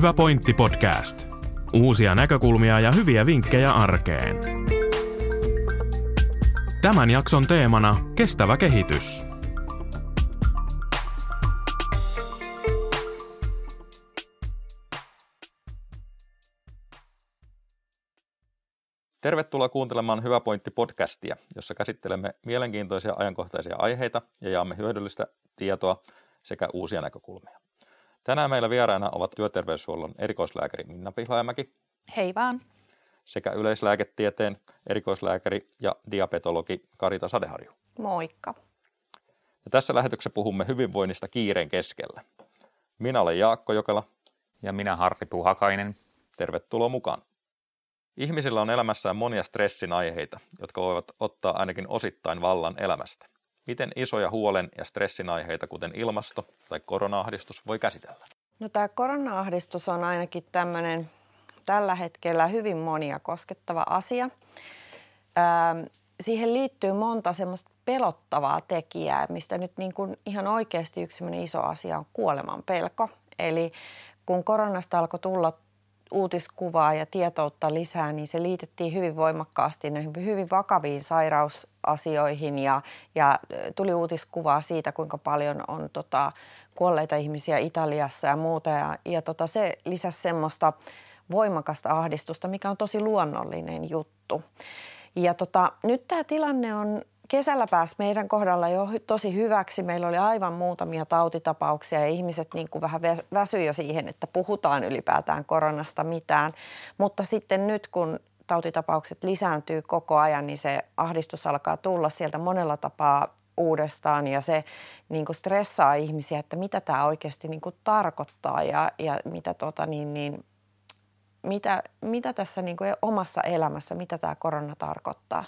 Hyvä pointti podcast. Uusia näkökulmia ja hyviä vinkkejä arkeen. Tämän jakson teemana kestävä kehitys. Tervetuloa kuuntelemaan Hyvä pointti podcastia, jossa käsittelemme mielenkiintoisia ajankohtaisia aiheita ja jaamme hyödyllistä tietoa sekä uusia näkökulmia. Tänään meillä vieraana ovat työterveyshuollon erikoislääkäri Minna Pihlajamäki. Hei vaan. Sekä yleislääketieteen erikoislääkäri ja diabetologi Karita Sadeharju. Moikka. Ja tässä lähetyksessä puhumme hyvinvoinnista kiireen keskellä. Minä olen Jaakko Jokela. Ja minä Harri Puhakainen. Tervetuloa mukaan. Ihmisillä on elämässään monia stressin aiheita, jotka voivat ottaa ainakin osittain vallan elämästä. Miten isoja huolen ja stressin aiheita, kuten ilmasto tai korona-ahdistus, voi käsitellä? No tämä korona-ahdistus on ainakin tämmöinen tällä hetkellä hyvin monia koskettava asia. Ähm, siihen liittyy monta semmoista pelottavaa tekijää, mistä nyt niin kuin ihan oikeasti yksi iso asia on kuoleman pelko. Eli kun koronasta alkoi tulla uutiskuvaa ja tietoutta lisää, niin se liitettiin hyvin voimakkaasti näihin hyvin vakaviin sairausasioihin ja, ja tuli uutiskuvaa siitä, kuinka paljon on tota, kuolleita ihmisiä Italiassa ja muuta. Ja, ja tota, se lisäsi semmoista voimakasta ahdistusta, mikä on tosi luonnollinen juttu. Ja tota, nyt tämä tilanne on kesällä pääsi meidän kohdalla jo tosi hyväksi. Meillä oli aivan muutamia tautitapauksia ja ihmiset niin kuin vähän väsyi jo siihen, että puhutaan ylipäätään koronasta mitään. Mutta sitten nyt kun tautitapaukset lisääntyy koko ajan, niin se ahdistus alkaa tulla sieltä monella tapaa uudestaan ja se niin kuin stressaa ihmisiä, että mitä tämä oikeasti niin kuin tarkoittaa ja, ja mitä, tota, niin, niin, mitä, mitä tässä niin kuin omassa elämässä, mitä tämä korona tarkoittaa.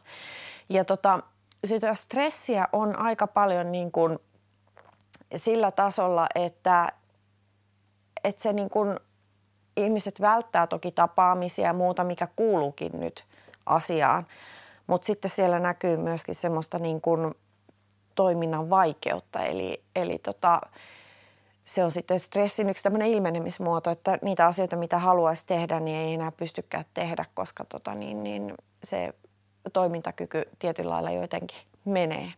Ja tota, sitä stressiä on aika paljon niin kuin sillä tasolla, että, että se niin kuin ihmiset välttää toki tapaamisia ja muuta, mikä kuuluukin nyt asiaan. Mutta sitten siellä näkyy myöskin semmoista niin kuin toiminnan vaikeutta. Eli, eli tota, se on sitten stressin yksi tämmöinen ilmenemismuoto, että niitä asioita, mitä haluaisi tehdä, niin ei enää pystykään tehdä, koska tota, niin, niin se toimintakyky tietyllä lailla jotenkin menee.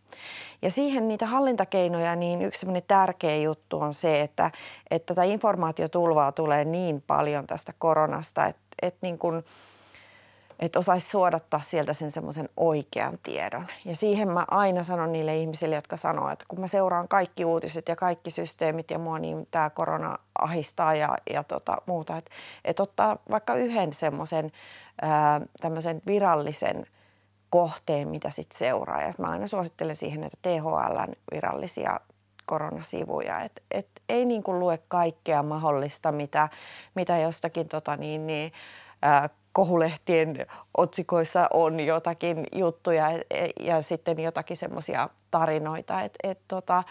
Ja siihen niitä hallintakeinoja, niin yksi semmoinen tärkeä juttu on se, että, että tätä informaatiotulvaa tulee niin paljon tästä koronasta, että, että niin kuin, että osaisi suodattaa sieltä sen semmoisen oikean tiedon. Ja siihen mä aina sanon niille ihmisille, jotka sanoo, että kun mä seuraan kaikki uutiset ja kaikki systeemit ja mua niin tämä korona ahistaa ja, ja tota, muuta, että, että ottaa vaikka yhden semmoisen tämmöisen virallisen kohteen, mitä sitten seuraa. Ja mä aina suosittelen siihen, että THLn virallisia koronasivuja. Et, et ei niin kuin lue kaikkea mahdollista, mitä, mitä jostakin tota niin, niin, ää, kohulehtien otsikoissa on jotakin juttuja ja, ja sitten jotakin semmoisia tarinoita, että et, tota,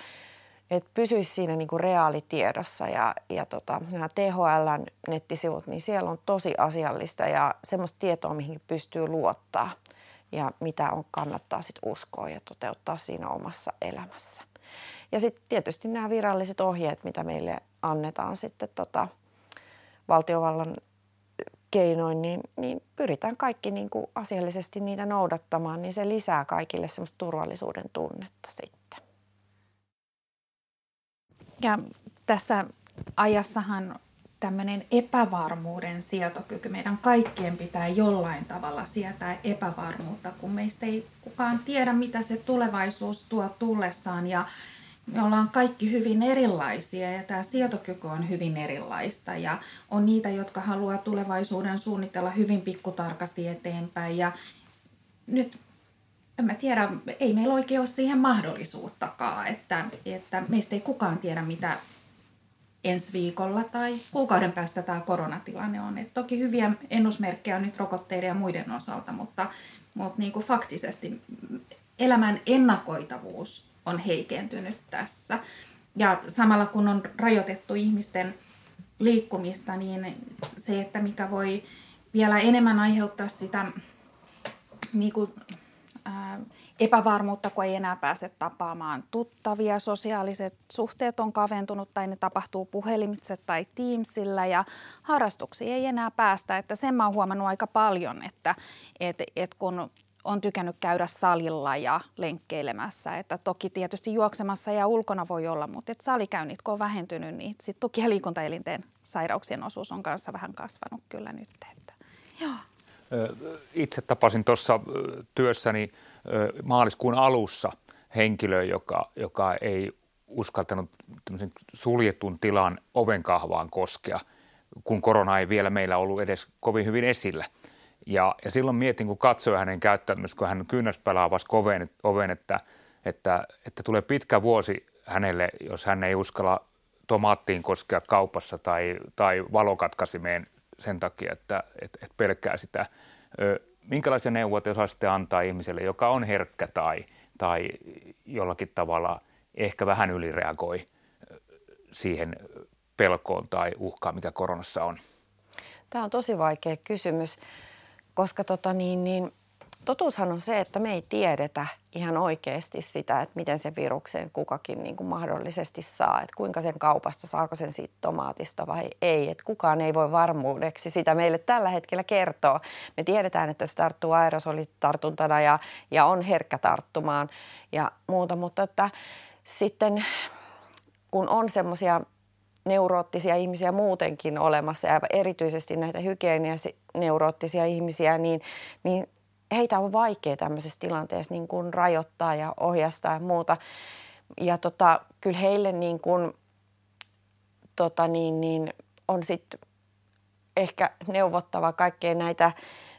et pysyisi siinä niin kuin reaalitiedossa. Ja, ja tota, nämä THLn nettisivut, niin siellä on tosi asiallista ja semmoista tietoa, mihin pystyy luottaa ja mitä on kannattaa sit uskoa ja toteuttaa siinä omassa elämässä. Ja sitten tietysti nämä viralliset ohjeet, mitä meille annetaan sitten tota valtiovallan keinoin, niin, niin pyritään kaikki niin kuin asiallisesti niitä noudattamaan, niin se lisää kaikille semmoista turvallisuuden tunnetta sitten. Ja tässä ajassahan tämmöinen epävarmuuden sietokyky. Meidän kaikkien pitää jollain tavalla sietää epävarmuutta, kun meistä ei kukaan tiedä, mitä se tulevaisuus tuo tullessaan. Ja me ollaan kaikki hyvin erilaisia ja tämä sietokyky on hyvin erilaista. Ja on niitä, jotka haluaa tulevaisuuden suunnitella hyvin pikkutarkasti eteenpäin. Ja nyt en mä tiedä, ei meillä oikein ole siihen mahdollisuuttakaan, että, että meistä ei kukaan tiedä, mitä ensi viikolla tai kuukauden päästä tämä koronatilanne on. Et toki hyviä ennusmerkkejä on nyt rokotteiden ja muiden osalta, mutta, mutta niin kuin faktisesti elämän ennakoitavuus on heikentynyt tässä. Ja samalla kun on rajoitettu ihmisten liikkumista, niin se, että mikä voi vielä enemmän aiheuttaa sitä niin kuin, ää, epävarmuutta, kun ei enää pääse tapaamaan tuttavia, sosiaaliset suhteet on kaventunut tai ne tapahtuu puhelimitse tai Teamsillä ja harrastuksia ei enää päästä. Että sen mä oon huomannut aika paljon, että et, et kun on tykännyt käydä salilla ja lenkkeilemässä. Että toki tietysti juoksemassa ja ulkona voi olla, mutta et salikäynnit kun on vähentynyt, niin sitten tuki- ja liikuntaelinten sairauksien osuus on kanssa vähän kasvanut kyllä nyt. Että, joo. Itse tapasin tuossa työssäni maaliskuun alussa henkilö, joka, joka ei uskaltanut suljetun tilan ovenkahvaan koskea, kun korona ei vielä meillä ollut edes kovin hyvin esillä. Ja, ja silloin mietin, kun katsoin hänen käyttäytymistä, kun hän kyynärspälä avasi oven, oven että, että, että tulee pitkä vuosi hänelle, jos hän ei uskalla tomaattiin koskea kaupassa tai, tai valokatkaisimeen sen takia, että et, et pelkää sitä. Ö, minkälaisia neuvoja te osaisitte antaa ihmiselle, joka on herkkä tai, tai jollakin tavalla ehkä vähän ylireagoi siihen pelkoon tai uhkaan, mikä koronassa on? Tämä on tosi vaikea kysymys, koska tota niin, niin – totuushan on se, että me ei tiedetä ihan oikeasti sitä, että miten se viruksen kukakin niin kuin mahdollisesti saa. Että kuinka sen kaupasta, saako sen siitä tomaatista vai ei. Että kukaan ei voi varmuudeksi sitä meille tällä hetkellä kertoa. Me tiedetään, että se tarttuu aerosolitartuntana ja, ja on herkkä tarttumaan ja muuta. Mutta että sitten kun on semmoisia neuroottisia ihmisiä muutenkin olemassa ja erityisesti näitä hygienianeuroottisia ihmisiä, niin, niin heitä on vaikea tämmöisessä tilanteessa niin kuin rajoittaa ja ohjastaa ja muuta. Ja tota, kyllä heille niin kuin, tota niin, niin on sitten ehkä neuvottava kaikkea näitä,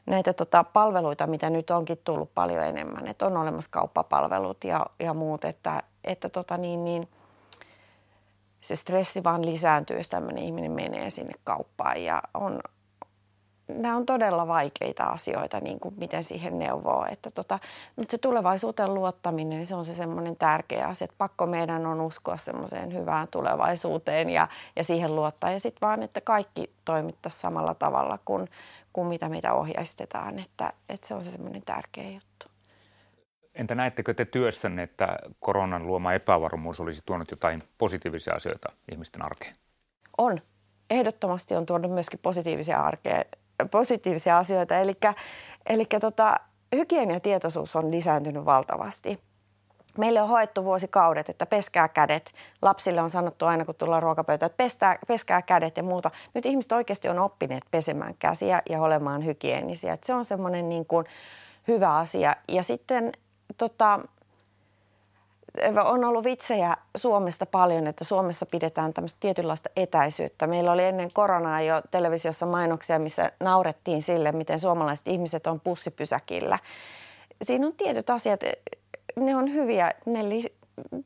näitä tota palveluita, mitä nyt onkin tullut paljon enemmän. Että on olemassa kauppapalvelut ja, ja muut, että, että tota niin, niin, se stressi vaan lisääntyy, jos tämmöinen ihminen menee sinne kauppaan ja on, nämä on todella vaikeita asioita, niin kuin miten siihen neuvoo. Että tota, mutta se tulevaisuuteen luottaminen, niin se on se semmoinen tärkeä asia, että pakko meidän on uskoa semmoiseen hyvään tulevaisuuteen ja, ja siihen luottaa. Ja sitten vaan, että kaikki toimittaisiin samalla tavalla kuin, kuin mitä meitä ohjaistetaan, että, että se on se semmoinen tärkeä juttu. Entä näettekö te työssänne, että koronan luoma epävarmuus olisi tuonut jotain positiivisia asioita ihmisten arkeen? On. Ehdottomasti on tuonut myöskin positiivisia arkeen positiivisia asioita. Eli, eli tota, hygieniatietoisuus on lisääntynyt valtavasti. Meille on hoettu vuosikaudet, että peskää kädet. Lapsille on sanottu aina, kun tullaan ruokapöytään, että pestää, peskää kädet ja muuta. Nyt ihmiset oikeasti on oppineet pesemään käsiä ja olemaan hygienisiä. Että se on semmoinen niin hyvä asia. Ja sitten tota, on ollut vitsejä Suomesta paljon, että Suomessa pidetään tämmöistä tietynlaista etäisyyttä. Meillä oli ennen koronaa jo televisiossa mainoksia, missä naurettiin sille, miten suomalaiset ihmiset on pussipysäkillä. Siinä on tietyt asiat, ne on hyviä, ne li,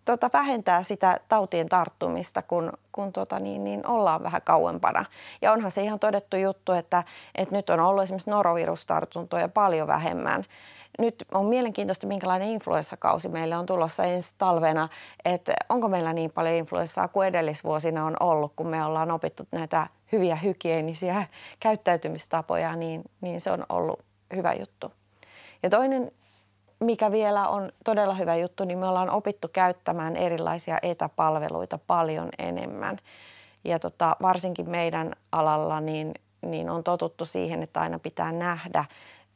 tota, vähentää sitä tautien tarttumista, kun, kun tota, niin, niin ollaan vähän kauempana. Ja onhan se ihan todettu juttu, että, että nyt on ollut esimerkiksi norovirustartuntoja paljon vähemmän – nyt on mielenkiintoista, minkälainen influenssakausi meillä on tulossa ensi talvena, että onko meillä niin paljon influenssaa kuin edellisvuosina on ollut, kun me ollaan opittu näitä hyviä hygienisiä käyttäytymistapoja, niin, niin se on ollut hyvä juttu. Ja toinen, mikä vielä on todella hyvä juttu, niin me ollaan opittu käyttämään erilaisia etäpalveluita paljon enemmän. Ja tota, varsinkin meidän alalla niin, niin on totuttu siihen, että aina pitää nähdä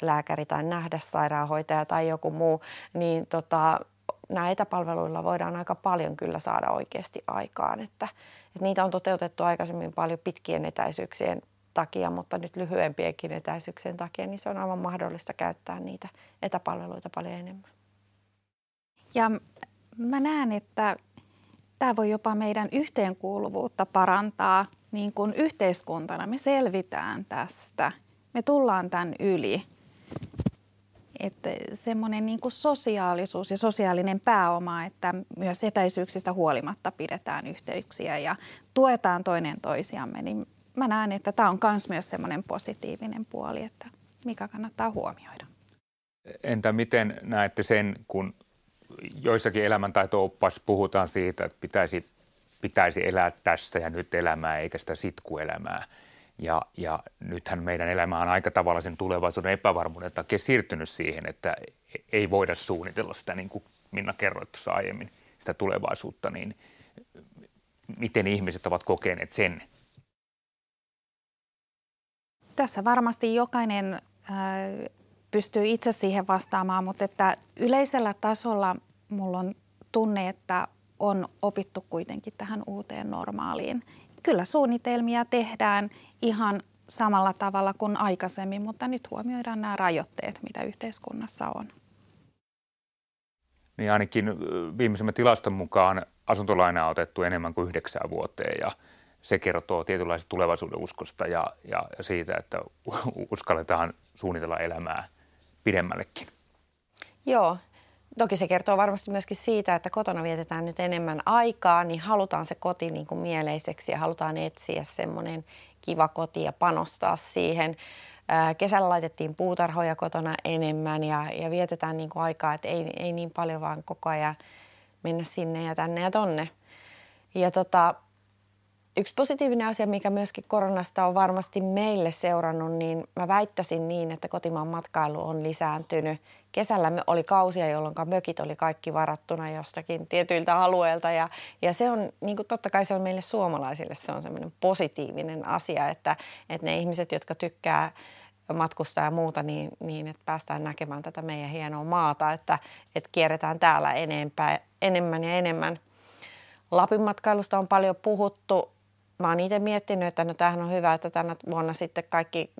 lääkäri tai nähdä sairaanhoitaja tai joku muu, niin tota, nämä etäpalveluilla voidaan aika paljon kyllä saada oikeasti aikaan. Että, että niitä on toteutettu aikaisemmin paljon pitkien etäisyyksien takia, mutta nyt lyhyempienkin etäisyyksien takia, niin se on aivan mahdollista käyttää niitä etäpalveluita paljon enemmän. Ja mä näen, että tämä voi jopa meidän yhteenkuuluvuutta parantaa niin kuin yhteiskuntana. Me selvitään tästä. Me tullaan tämän yli että semmoinen niin kuin sosiaalisuus ja sosiaalinen pääoma, että myös etäisyyksistä huolimatta pidetään yhteyksiä ja tuetaan toinen toisiamme, niin mä näen, että tämä on myös semmoinen positiivinen puoli, että mikä kannattaa huomioida. Entä miten näette sen, kun joissakin elämäntaito-oppaissa puhutaan siitä, että pitäisi, pitäisi elää tässä ja nyt elämää eikä sitä sitkuelämää, Ja, ja nythän meidän elämä on aika tavalla sen tulevaisuuden epävarmuuden takia siirtynyt siihen, että ei voida suunnitella sitä, niin kuin Minna kerroit tuossa aiemmin, sitä tulevaisuutta, niin miten ihmiset ovat kokeneet sen? Tässä varmasti jokainen pystyy itse siihen vastaamaan, mutta että yleisellä tasolla mulla on tunne, että on opittu kuitenkin tähän uuteen normaaliin. Kyllä suunnitelmia tehdään ihan samalla tavalla kuin aikaisemmin, mutta nyt huomioidaan nämä rajoitteet, mitä yhteiskunnassa on. Niin ainakin viimeisemmän tilaston mukaan asuntolainaa on otettu enemmän kuin yhdeksään vuoteen ja se kertoo tietynlaisesta tulevaisuuden uskosta ja, ja siitä, että uskalletaan suunnitella elämää pidemmällekin. Joo, Toki se kertoo varmasti myöskin siitä, että kotona vietetään nyt enemmän aikaa, niin halutaan se koti niin kuin mieleiseksi ja halutaan etsiä semmoinen kiva koti ja panostaa siihen. Kesällä laitettiin puutarhoja kotona enemmän ja, ja vietetään niin kuin aikaa, että ei, ei niin paljon vaan koko ajan mennä sinne ja tänne ja tonne. Ja tota, Yksi positiivinen asia, mikä myöskin koronasta on varmasti meille seurannut, niin mä väittäisin niin, että kotimaan matkailu on lisääntynyt. Kesällä me oli kausia, jolloin mökit oli kaikki varattuna jostakin tietyiltä alueilta ja, ja se on, niin kuin totta kai se on meille suomalaisille, se on semmoinen positiivinen asia, että, että ne ihmiset, jotka tykkää matkustaa ja muuta, niin, niin että päästään näkemään tätä meidän hienoa maata, että, että kierretään täällä enempää, enemmän ja enemmän. Lapin matkailusta on paljon puhuttu mä oon itse miettinyt, että no tämähän on hyvä, että tänä vuonna sitten kaikki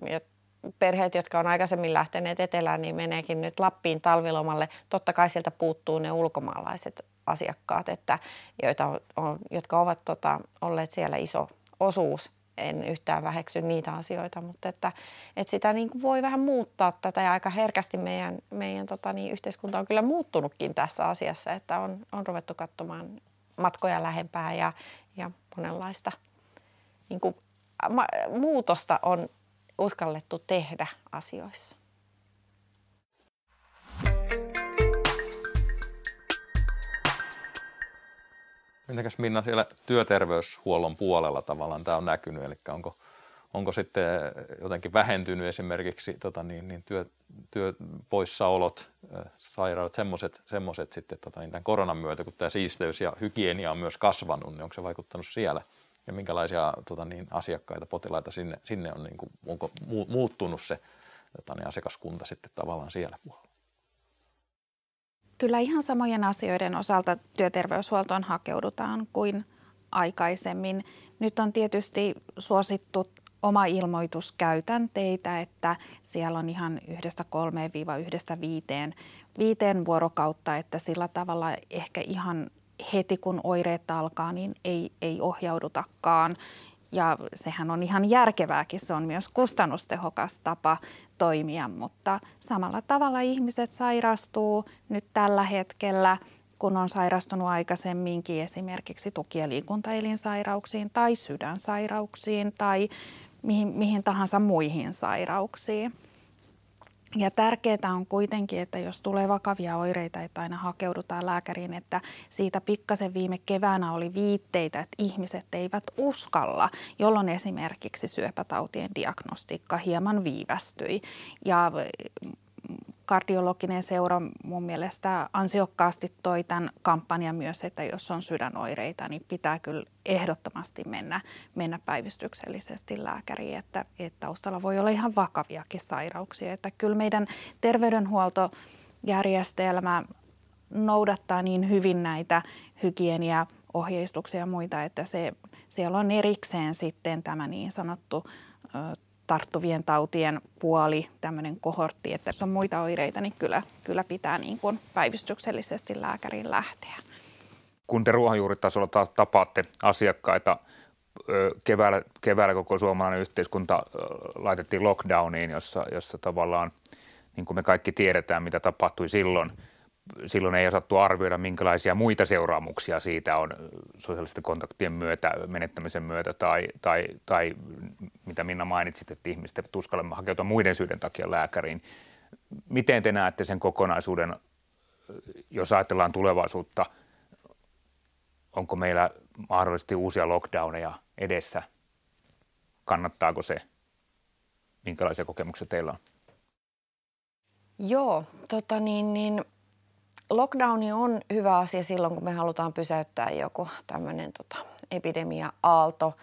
perheet, jotka on aikaisemmin lähteneet etelään, niin meneekin nyt Lappiin talvilomalle. Totta kai sieltä puuttuu ne ulkomaalaiset asiakkaat, että, joita on, jotka ovat tota, olleet siellä iso osuus. En yhtään väheksy niitä asioita, mutta että, että sitä niin kuin voi vähän muuttaa tätä ja aika herkästi meidän, meidän tota, niin, yhteiskunta on kyllä muuttunutkin tässä asiassa, että on, on ruvettu katsomaan matkoja lähempää ja, ja monenlaista – niin kuin, ma, muutosta on uskallettu tehdä asioissa. Mitenkäs Minna siellä työterveyshuollon puolella tavallaan tämä on näkynyt, eli onko, onko sitten jotenkin vähentynyt esimerkiksi tota niin, niin työ, työpoissaolot, sairaudet, semmoiset, semmoiset sitten tota niin, tämän koronan myötä, kun tämä siisteys ja hygienia on myös kasvanut, niin onko se vaikuttanut siellä – ja minkälaisia tota niin, asiakkaita, potilaita sinne, sinne on, niin kuin, onko muuttunut se tota niin, asiakaskunta sitten tavallaan siellä puolella? Kyllä ihan samojen asioiden osalta työterveyshuoltoon hakeudutaan kuin aikaisemmin. Nyt on tietysti suosittu oma ilmoituskäytänteitä, että siellä on ihan yhdestä kolmeen viiva yhdestä viiteen, viiteen vuorokautta, että sillä tavalla ehkä ihan heti kun oireet alkaa, niin ei, ei ohjaudutakaan. Ja sehän on ihan järkevääkin, se on myös kustannustehokas tapa toimia, mutta samalla tavalla ihmiset sairastuu nyt tällä hetkellä, kun on sairastunut aikaisemminkin esimerkiksi tuki- ja liikuntaelinsairauksiin tai sydänsairauksiin tai mihin, mihin tahansa muihin sairauksiin. Ja tärkeää on kuitenkin, että jos tulee vakavia oireita, että aina hakeudutaan lääkäriin, että siitä pikkasen viime keväänä oli viitteitä, että ihmiset eivät uskalla, jolloin esimerkiksi syöpätautien diagnostiikka hieman viivästyi. Ja kardiologinen seura mun mielestä ansiokkaasti toi tämän kampanjan myös, että jos on sydänoireita, niin pitää kyllä ehdottomasti mennä, mennä päivystyksellisesti lääkäriin, että, että taustalla voi olla ihan vakaviakin sairauksia. Että kyllä meidän terveydenhuoltojärjestelmä noudattaa niin hyvin näitä hygieniaohjeistuksia ja muita, että se, siellä on erikseen sitten tämä niin sanottu tarttuvien tautien puoli, tämmöinen kohortti, että jos on muita oireita, niin kyllä, kyllä pitää niin kuin päivystyksellisesti lääkäriin lähteä. Kun te ruohonjuuritasolla tapaatte asiakkaita, keväällä, keväällä koko suomalainen yhteiskunta laitettiin lockdowniin, jossa, jossa tavallaan, niin kuin me kaikki tiedetään, mitä tapahtui silloin – silloin ei osattu arvioida, minkälaisia muita seuraamuksia siitä on sosiaalisten kontaktien myötä, menettämisen myötä tai, tai, tai mitä Minna mainitsit, että ihmiset tuskallemme hakeutua muiden syiden takia lääkäriin. Miten te näette sen kokonaisuuden, jos ajatellaan tulevaisuutta, onko meillä mahdollisesti uusia lockdowneja edessä? kannattaako se? Minkälaisia kokemuksia teillä on? Joo, tota niin, niin lockdowni on hyvä asia silloin, kun me halutaan pysäyttää joku tämmöinen tota, epidemia-aalto.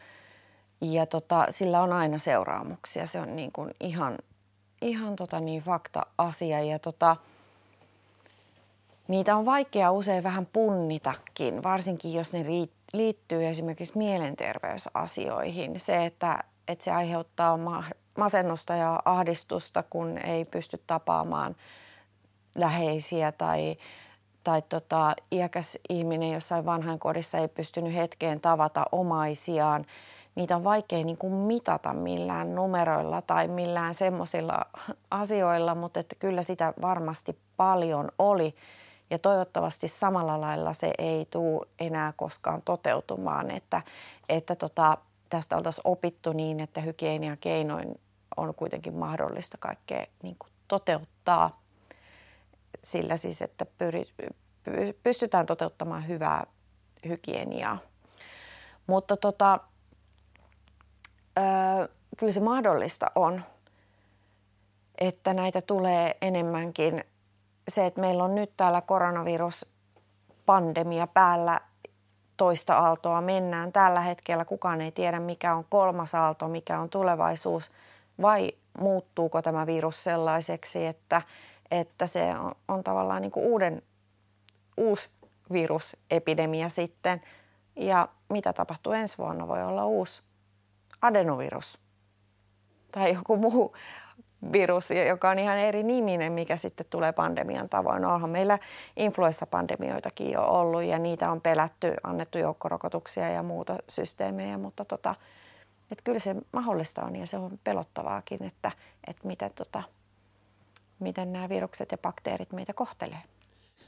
Ja tota, sillä on aina seuraamuksia. Se on niin kuin ihan, ihan tota niin fakta-asia. Ja tota, niitä on vaikea usein vähän punnitakin, varsinkin jos ne liittyy esimerkiksi mielenterveysasioihin. Se, että, että se aiheuttaa masennusta ja ahdistusta, kun ei pysty tapaamaan läheisiä tai, tai tota, iäkäs ihminen jossain vanhainkodissa ei pystynyt hetkeen tavata omaisiaan. Niitä on vaikea niin kuin mitata millään numeroilla tai millään semmoisilla asioilla, mutta että kyllä sitä varmasti paljon oli. Ja toivottavasti samalla lailla se ei tule enää koskaan toteutumaan, että, että tota, tästä oltaisiin opittu niin, että hygieniakeinoin on kuitenkin mahdollista kaikkea niin kuin toteuttaa sillä siis, että pyri, pystytään toteuttamaan hyvää hygieniaa. Mutta tota, ö, kyllä se mahdollista on, että näitä tulee enemmänkin. Se, että meillä on nyt täällä koronaviruspandemia päällä toista aaltoa mennään. Tällä hetkellä kukaan ei tiedä, mikä on kolmas aalto, mikä on tulevaisuus, vai muuttuuko tämä virus sellaiseksi, että, että se on, on tavallaan niin kuin uuden, uusi virusepidemia sitten. Ja mitä tapahtuu ensi vuonna, voi olla uusi adenovirus tai joku muu virus, joka on ihan eri niminen, mikä sitten tulee pandemian tavoin. No, onhan meillä influenssapandemioitakin jo ollut ja niitä on pelätty, annettu joukkorokotuksia ja muuta systeemejä, mutta tota, että kyllä se mahdollista on ja se on pelottavaakin, että, että miten, tota, miten nämä virukset ja bakteerit meitä kohtelee.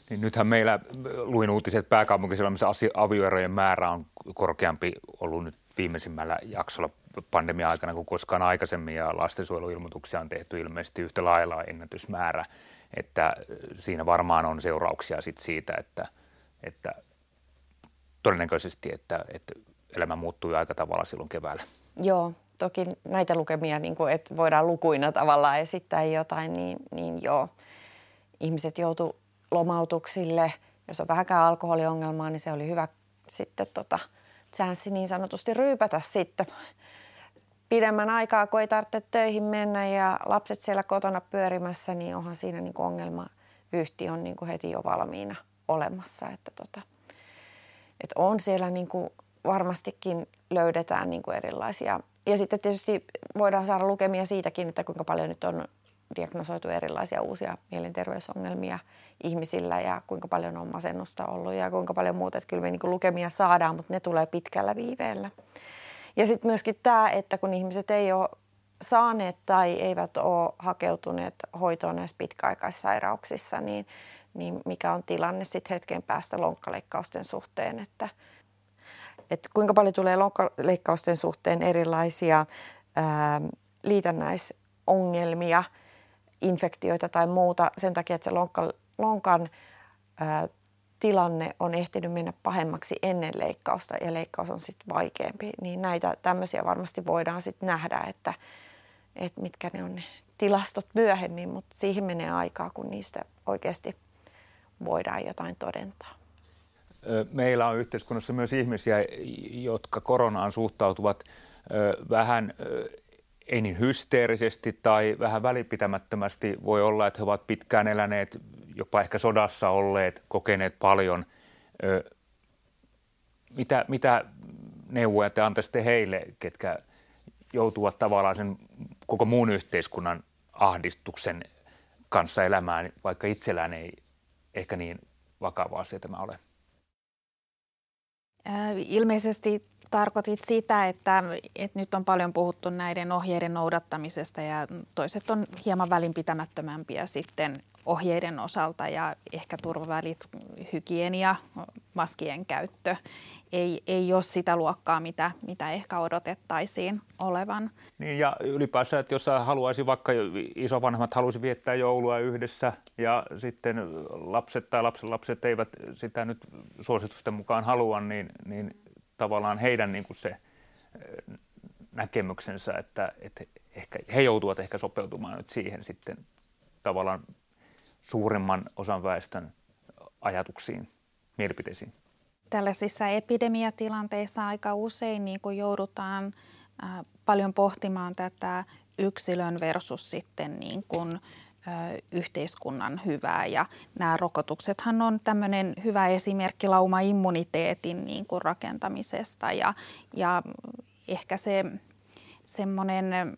Niin nythän meillä, luin uutiset, että pääkaupunkiseudessa avioerojen määrä on korkeampi ollut nyt viimeisimmällä jaksolla pandemia-aikana kuin koskaan aikaisemmin ja lastensuojeluilmoituksia on tehty ilmeisesti yhtä lailla ennätysmäärä, että siinä varmaan on seurauksia sit siitä, että, että todennäköisesti, että, että elämä muuttui aika tavalla silloin keväällä. Joo, toki näitä lukemia, niin kuin, että voidaan lukuina tavallaan esittää jotain, niin, niin joo, ihmiset joutu lomautuksille. Jos on vähäkään alkoholiongelmaa, niin se oli hyvä sitten tota, chanssi niin sanotusti ryypätä sitten pidemmän aikaa, kun ei tarvitse töihin mennä ja lapset siellä kotona pyörimässä, niin onhan siinä niin kuin ongelma yhti on niin kuin heti jo valmiina olemassa. Että tota, että on siellä niin kuin varmastikin löydetään niin kuin erilaisia. Ja sitten tietysti voidaan saada lukemia siitäkin, että kuinka paljon nyt on diagnosoitu erilaisia uusia mielenterveysongelmia ihmisillä ja kuinka paljon on masennusta ollut ja kuinka paljon muuta. Että kyllä me niin lukemia saadaan, mutta ne tulee pitkällä viiveellä. Ja sitten myöskin tämä, että kun ihmiset ei ole saaneet tai eivät ole hakeutuneet hoitoon näissä pitkäaikaissairauksissa, niin, niin mikä on tilanne sitten hetken päästä lonkkaleikkausten suhteen, että, että kuinka paljon tulee lonkkaleikkausten suhteen erilaisia ää, liitännäisongelmia, infektioita tai muuta sen takia, että se lonkka, lonkan ää, tilanne on ehtinyt mennä pahemmaksi ennen leikkausta ja leikkaus on sitten vaikeampi, niin näitä tämmöisiä varmasti voidaan sitten nähdä, että, että mitkä ne on ne tilastot myöhemmin, mutta siihen menee aikaa, kun niistä oikeasti voidaan jotain todentaa. Meillä on yhteiskunnassa myös ihmisiä, jotka koronaan suhtautuvat vähän ei niin hysteerisesti tai vähän välipitämättömästi. Voi olla, että he ovat pitkään eläneet jopa ehkä sodassa olleet, kokeneet paljon. Mitä, mitä neuvoja te antaisitte heille, ketkä joutuvat tavallaan sen koko muun yhteiskunnan ahdistuksen kanssa elämään, vaikka itsellään ei ehkä niin vakava asia tämä ole? Ilmeisesti tarkoitit sitä, että, että nyt on paljon puhuttu näiden ohjeiden noudattamisesta ja toiset on hieman välinpitämättömämpiä sitten ohjeiden osalta ja ehkä turvavälit, hygienia, maskien käyttö ei, ei ole sitä luokkaa, mitä, mitä ehkä odotettaisiin olevan. Niin ja ylipäänsä, että jos haluaisi vaikka isovanhemmat haluaisi viettää joulua yhdessä ja sitten lapset tai lapsenlapset eivät sitä nyt suositusten mukaan halua, niin, niin tavallaan heidän niin kuin se näkemyksensä, että, että ehkä he joutuvat ehkä sopeutumaan nyt siihen sitten tavallaan suuremman osan väestön ajatuksiin, mielipiteisiin? Tällaisissa epidemiatilanteissa aika usein niin kuin joudutaan äh, paljon pohtimaan tätä yksilön versus sitten niin kuin, yhteiskunnan hyvää. Ja nämä rokotuksethan on tämmöinen hyvä esimerkki lauma-immuniteetin niin kuin rakentamisesta ja, ja ehkä se semmoinen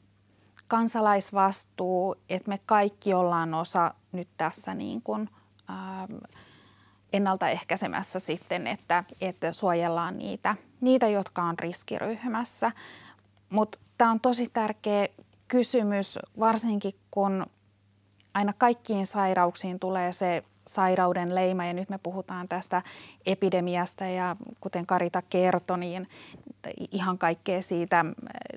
kansalaisvastuu, että me kaikki ollaan osa nyt tässä niin kuin, ää, ennaltaehkäisemässä sitten, että, että suojellaan niitä, niitä, jotka on riskiryhmässä. Mutta tämä on tosi tärkeä kysymys, varsinkin kun aina kaikkiin sairauksiin tulee se sairauden leima ja nyt me puhutaan tästä epidemiasta ja kuten Karita kertoi, niin ihan kaikkea siitä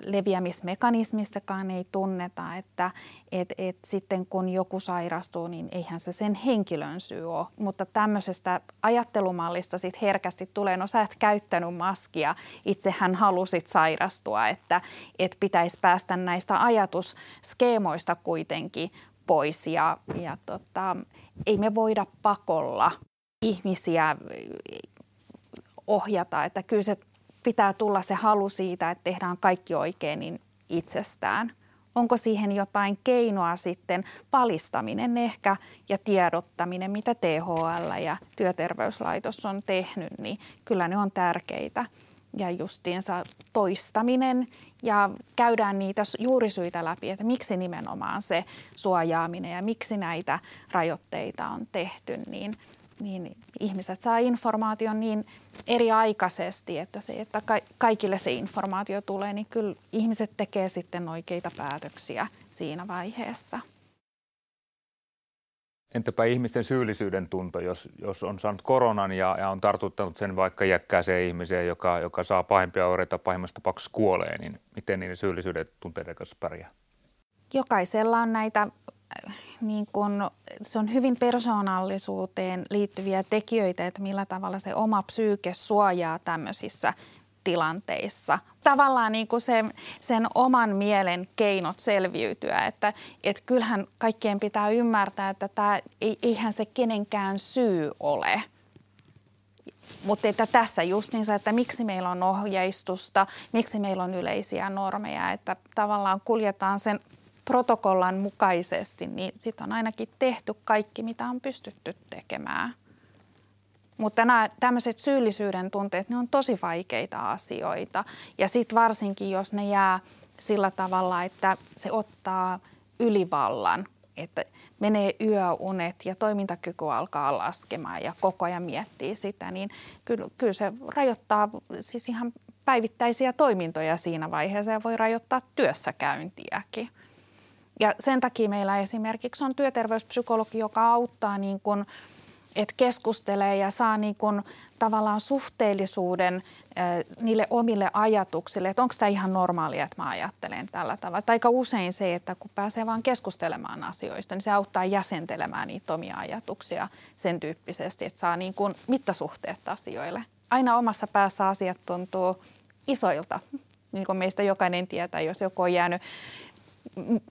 leviämismekanismistakaan ei tunneta, että et, et sitten kun joku sairastuu, niin eihän se sen henkilön syy ole. Mutta tämmöisestä ajattelumallista sitten herkästi tulee, no sä et käyttänyt maskia, itsehän halusit sairastua, että et pitäisi päästä näistä ajatusskeemoista kuitenkin pois ja, ja tota, ei me voida pakolla ihmisiä ohjata, että kyllä se pitää tulla se halu siitä, että tehdään kaikki oikein niin itsestään. Onko siihen jotain keinoa sitten, palistaminen ehkä ja tiedottaminen, mitä THL ja työterveyslaitos on tehnyt, niin kyllä ne on tärkeitä. Ja justiinsa toistaminen ja käydään niitä juurisyitä läpi, että miksi nimenomaan se suojaaminen ja miksi näitä rajoitteita on tehty, niin, niin ihmiset saa informaation niin eriaikaisesti, että, se, että kaikille se informaatio tulee, niin kyllä ihmiset tekee sitten oikeita päätöksiä siinä vaiheessa. Entäpä ihmisten syyllisyyden tunto, jos, jos on saanut koronan ja, ja on tartuttanut sen vaikka iäkkääseen ihmiseen, joka, joka saa pahimpia oireita, pahimmassa tapauksessa kuolee, niin miten niiden syyllisyyden tunteiden kanssa pärjää? Jokaisella on näitä, niin kun, se on hyvin persoonallisuuteen liittyviä tekijöitä, että millä tavalla se oma psyyke suojaa tämmöisissä tilanteissa. Tavallaan niin kuin sen, oman mielen keinot selviytyä, että et kyllähän kaikkien pitää ymmärtää, että tämä, eihän se kenenkään syy ole. Mutta että tässä just niin että miksi meillä on ohjeistusta, miksi meillä on yleisiä normeja, että tavallaan kuljetaan sen protokollan mukaisesti, niin sitten on ainakin tehty kaikki, mitä on pystytty tekemään. Mutta nämä tämmöiset syyllisyyden tunteet, ne on tosi vaikeita asioita. Ja sitten varsinkin, jos ne jää sillä tavalla, että se ottaa ylivallan, että menee yöunet ja toimintakyky alkaa laskemaan ja koko ajan miettii sitä, niin kyllä, kyllä se rajoittaa siis ihan päivittäisiä toimintoja siinä vaiheessa ja voi rajoittaa työssäkäyntiäkin. Ja sen takia meillä esimerkiksi on työterveyspsykologi, joka auttaa niin kuin – että keskustelee ja saa niin kuin tavallaan suhteellisuuden niille omille ajatuksille, että onko tämä ihan normaalia, että mä ajattelen tällä tavalla. Tai aika usein se, että kun pääsee vaan keskustelemaan asioista, niin se auttaa jäsentelemään niitä omia ajatuksia sen tyyppisesti, että saa niin kuin mittasuhteet asioille. Aina omassa päässä asiat tuntuu isoilta, niin kuin meistä jokainen tietää, jos joku on jäänyt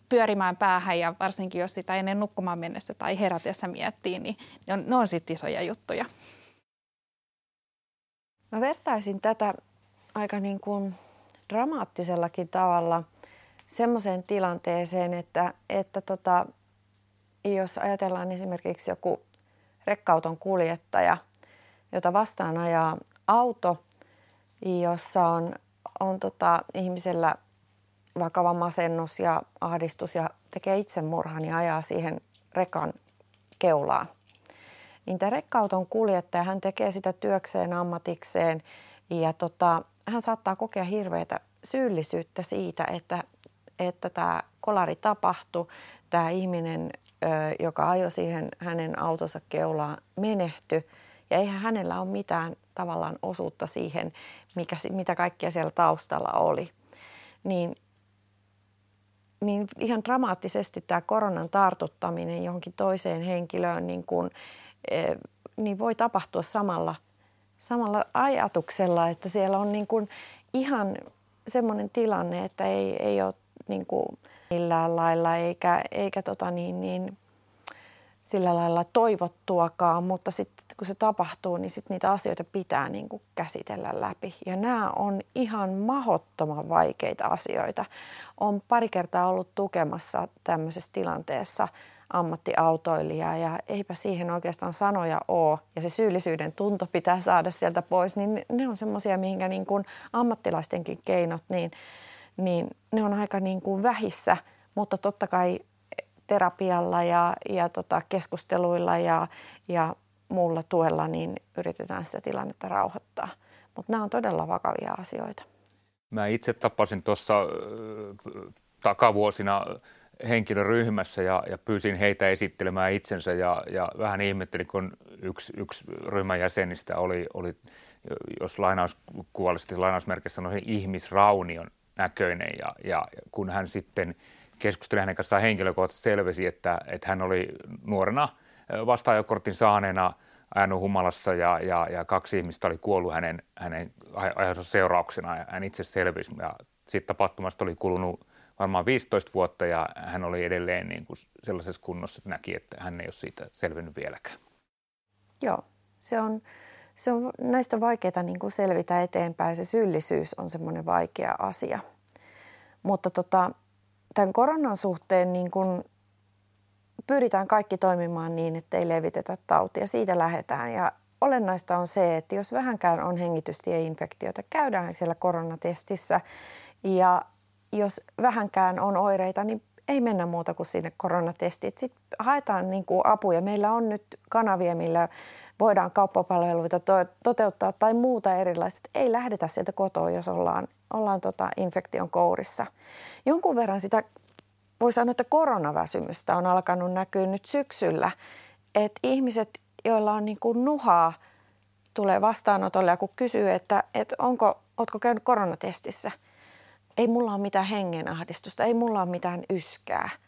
pyörimään päähän ja varsinkin jos sitä ennen nukkumaan mennessä tai herätessä miettii, niin ne on, on sitten isoja juttuja. Mä vertaisin tätä aika niin kuin dramaattisellakin tavalla semmoiseen tilanteeseen, että, että tota, jos ajatellaan esimerkiksi joku rekkauton kuljettaja, jota vastaan ajaa auto, jossa on, on tota, ihmisellä vakava masennus ja ahdistus ja tekee itsemurhan ja ajaa siihen rekan keulaan. Niin tämä rekkauton kuljettaja, hän tekee sitä työkseen, ammatikseen ja tota, hän saattaa kokea hirveätä syyllisyyttä siitä, että, että tämä kolari tapahtui. Tämä ihminen, joka ajoi siihen hänen autonsa keulaan, menehtyi ja eihän hänellä ole mitään tavallaan osuutta siihen, mikä, mitä kaikkea siellä taustalla oli. Niin niin ihan dramaattisesti tämä koronan tartuttaminen johonkin toiseen henkilöön niin, kuin, eh, niin voi tapahtua samalla, samalla ajatuksella, että siellä on niin kuin ihan semmoinen tilanne, että ei, ei ole niin kuin millään lailla eikä, eikä tota niin, niin, sillä lailla toivottuakaan, mutta sitten kun se tapahtuu, niin sitten niitä asioita pitää niin kuin käsitellä läpi. Ja nämä on ihan mahottoman vaikeita asioita. Olen pari kertaa ollut tukemassa tämmöisessä tilanteessa ammattiautoilijaa ja eipä siihen oikeastaan sanoja ole. Ja se syyllisyyden tunto pitää saada sieltä pois, niin ne on semmoisia, mihinkä niin kuin ammattilaistenkin keinot, niin, niin ne on aika niin kuin vähissä, mutta totta kai terapialla ja, ja tota keskusteluilla ja, ja muulla tuella niin yritetään sitä tilannetta rauhoittaa. Mutta nämä on todella vakavia asioita. Mä itse tapasin tuossa takavuosina henkilöryhmässä ja, ja pyysin heitä esittelemään itsensä ja, ja vähän ihmettelin, kun yksi, yksi ryhmän jäsenistä oli, oli jos lainauskuvallisesti lainausmerkissä sanoi, ihmisraunion näköinen ja, ja kun hän sitten – keskustelin hänen kanssaan henkilökohtaisesti selvisi, että, että hän oli nuorena vastaajakortin saaneena ajanut humalassa ja, ja, ja kaksi ihmistä oli kuollut hänen, hänen ajatuksen seurauksena ja hän itse selvisi. Ja siitä tapahtumasta oli kulunut varmaan 15 vuotta ja hän oli edelleen niin kuin sellaisessa kunnossa, että näki, että hän ei ole siitä selvinnyt vieläkään. Joo, se on, se on näistä on vaikeaa niin kuin selvitä eteenpäin. Se syyllisyys on semmoinen vaikea asia. Mutta tota, tämän koronan suhteen niin kun pyritään kaikki toimimaan niin, että ei levitetä tautia. Siitä lähdetään ja olennaista on se, että jos vähänkään on hengitystieinfektiota, käydään siellä koronatestissä ja jos vähänkään on oireita, niin ei mennä muuta kuin sinne koronatestiin. Sitten haetaan niin kuin apuja. Meillä on nyt kanavia, millä voidaan kauppapalveluita to- toteuttaa tai muuta erilaiset. Ei lähdetä sieltä kotoa, jos ollaan, ollaan tota infektion kourissa. Jonkun verran sitä, voi sanoa, että koronaväsymystä on alkanut näkyä nyt syksyllä. Että ihmiset, joilla on niin kuin nuhaa, tulee vastaanotolle ja kun kysyy, että, että onko, ootko käynyt koronatestissä, ei mulla ole mitään hengenahdistusta, ei mulla ole mitään yskää –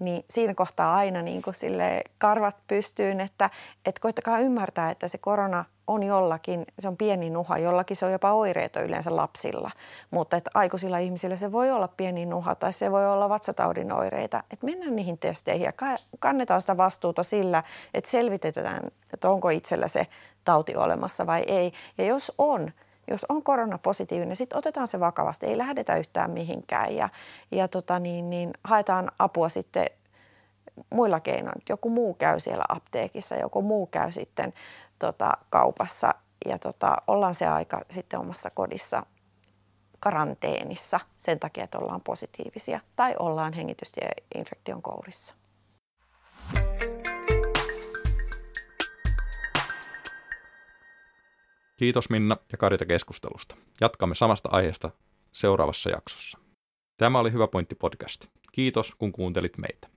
niin siinä kohtaa aina niin kuin sille karvat pystyyn, että, että koittakaa ymmärtää, että se korona on jollakin, se on pieni nuha, jollakin se on jopa oireeton yleensä lapsilla, mutta että aikuisilla ihmisillä se voi olla pieni nuha tai se voi olla vatsataudin oireita. Että mennään niihin testeihin ja kannetaan sitä vastuuta sillä, että selvitetään, että onko itsellä se tauti olemassa vai ei. Ja jos on, jos on koronapositiivinen, niin sitten otetaan se vakavasti, ei lähdetä yhtään mihinkään ja, ja tota niin, niin haetaan apua sitten muilla keinoin. Joku muu käy siellä apteekissa, joku muu käy sitten tota, kaupassa ja tota, ollaan se aika sitten omassa kodissa karanteenissa sen takia, että ollaan positiivisia tai ollaan hengitystieinfektion kourissa. Kiitos Minna ja Karita keskustelusta. Jatkamme samasta aiheesta seuraavassa jaksossa. Tämä oli Hyvä pointti podcast. Kiitos kun kuuntelit meitä.